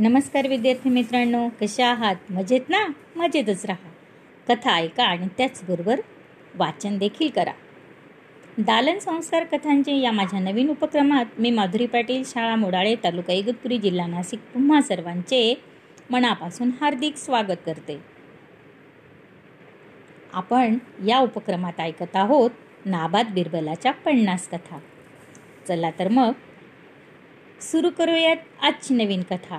नमस्कार विद्यार्थी मित्रांनो कशा आहात? मजेत ना? मजेतच राहा. कथा ऐका आणि त्याचबरोबर वाचन देखील करा. दालन संस्कार कथांचे या माझ्या नवीन उपक्रमात मी माधुरी पाटील शाळा मोडाळे तालुका इगतपुरी जिल्हा नाशिक तुम्हा सर्वांचे मनापासून हार्दिक स्वागत करते. आपण या उपक्रमात ऐकत आहोत नाबाद बिरबलाच्या पन्नास कथा. चला तर मग सुरू करूयात आजची नवीन कथा.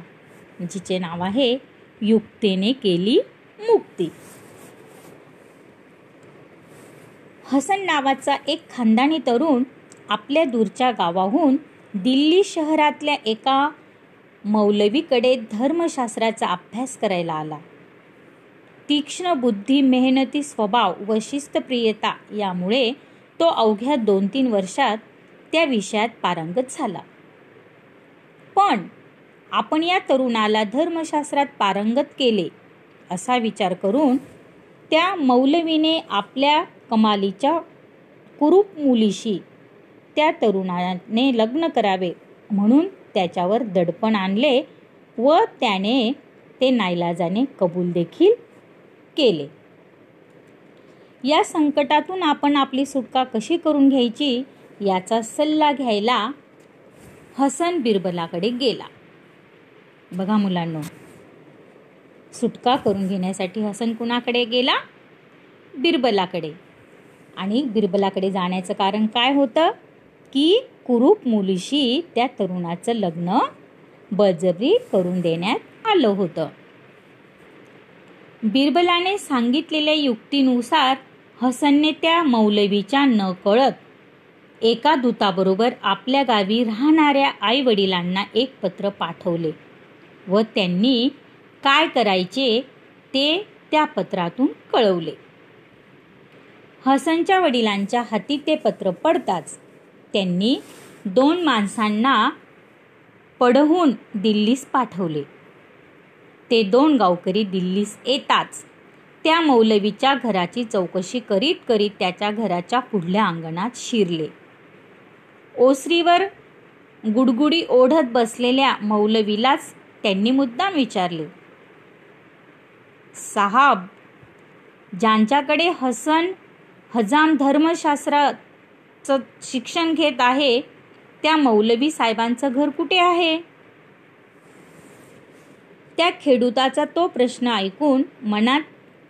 म्हणजे जिचे नाव आहे युक्तीने केली मुक्ती. हसन नावाचा एक खानदानी तरुण आपल्या दूरच्या गावाहून दिल्ली शहरातल्या एका मौलवीकडे धर्मशास्त्राचा अभ्यास करायला आला. तीक्ष्ण बुद्धी मेहनती स्वभाव व शिस्तप्रियता यामुळे तो अवघ्या दोन तीन वर्षात त्या विषयात पारंगत झाला. पण आपण या तरुणाला धर्मशास्त्रात पारंगत केले असा विचार करून त्या मौलवीने आपल्या कमालीच्या कुरूप मुलीशी त्या तरुणाने लग्न करावे म्हणून त्याच्यावर दडपण आणले व त्याने ते नाईलाजाने कबूल देखील केले. या संकटातून आपण आपली सुटका कशी करून घ्यायची याचा सल्ला घ्यायला हसन बिरबलाकडे गेला. बघा मुलांनो सुटका करून घेण्यासाठी हसन कुणाकडे गेला? बिरबलाकडे. आणि बिरबलाकडे जाण्याचं कारण काय होतं? की कुरूप मुलीशी त्या तरुणाचं लग्न बजबरी करून देण्यात आलं होतं. बिरबलाने सांगितलेल्या युक्तीनुसार हसनने त्या मौलवीच्या न कळत एका दूताबरोबर आपल्या गावी राहणाऱ्या आई वडिलांना एक पत्र पाठवले. व त्यांनी काय करायचे ते त्या पत्रातून कळवले. हसनच्या वडिलांच्या हाती ते पत्र पडताच त्यांनी दोन माणसांना पडहून दिल्लीस पाठवले. ते दोन गावकरी दिल्लीस येताच त्या मौलवीच्या घराची चौकशी करीत करीत त्याच्या घराच्या पुढल्या अंगणात शिरले. ओसरीवर गुडगुडी ओढत बसलेल्या मौलवीलाच त्यांनी मुद्दाम विचारले साहाब ज्यांच्याकडे हसन हजाम धर्मशास्त्राचं शिक्षण घेत आहे त्या मौलवी साहेबांचं घर कुठे आहे? त्या खेडूताचा तो प्रश्न ऐकून मनात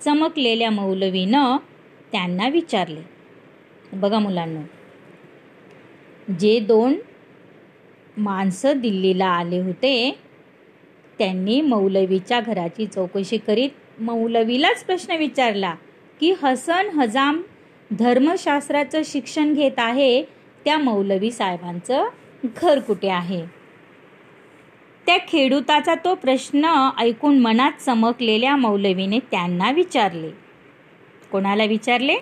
चमकलेल्या मौलवीनं त्यांना विचारले बघा मुलांना जे दोन माणसं दिल्लीला आले होते त्यांनी मौलवीच्या घराची चौकशी करीत मौलवीलाच प्रश्न विचारला की हसन हजाम धर्मशास्त्राचं शिक्षण घेत आहे त्या मौलवी साहेबांचं घर कुठे आहे? त्या खेडूताचा तो प्रश्न ऐकून मनात चमकलेल्या मौलवीने त्यांना विचारले. कोणाला विचारले?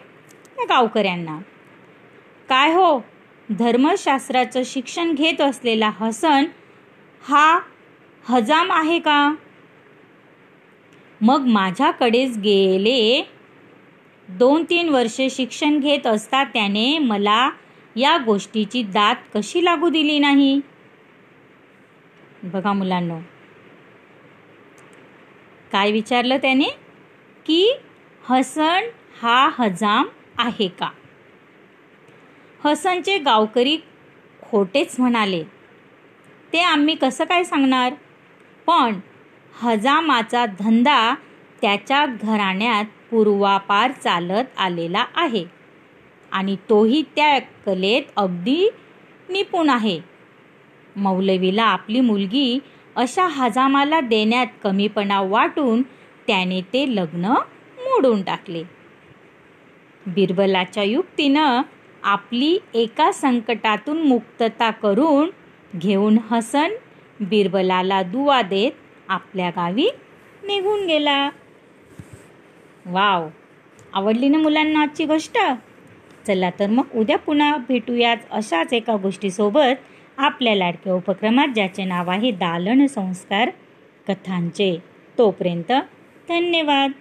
त्या गावकऱ्यांना. काय हो धर्मशास्त्राचं शिक्षण घेत असलेला हसन हा हजाम आहे का? मग माझ्याकडेच गेले. दोन तीन वर्षे शिक्षण घेत असता त्याने मला या गोष्टीची दात कशी लागू दिली नाही? बघा मुलांनो. काय विचारलं त्याने? की हसन हा हजाम आहे का? हसनचे गावकरी खोटेच म्हणाले. ते आम्ही कसं काय सांगणार? पण हजामाचा धंदा त्याच्या घराण्यात पूर्वापार चालत आलेला आहे. आणि तोही त्या कलेत अगदी निपुण आहे. मौलवीला आपली मुलगी अशा हजामाला देण्यात कमीपणा वाटून त्याने ते लग्न मोडून टाकले. बिरबलाच्या युक्तीनं आपली एका संकटातून मुक्तता करून घेऊन हसन बिरबलाला दुवा देत आपल्या गावी निघून गेला. वाव आवडली ना मुलांना आजची गोष्ट? चला तर मग उद्या पुन्हा भेटूयात अशाच एका गोष्टीसोबत. आपल्या लाडक्या उपक्रमात ज्याचे नाव आहे दालन संस्कार कथांचे. तोपर्यंत धन्यवाद.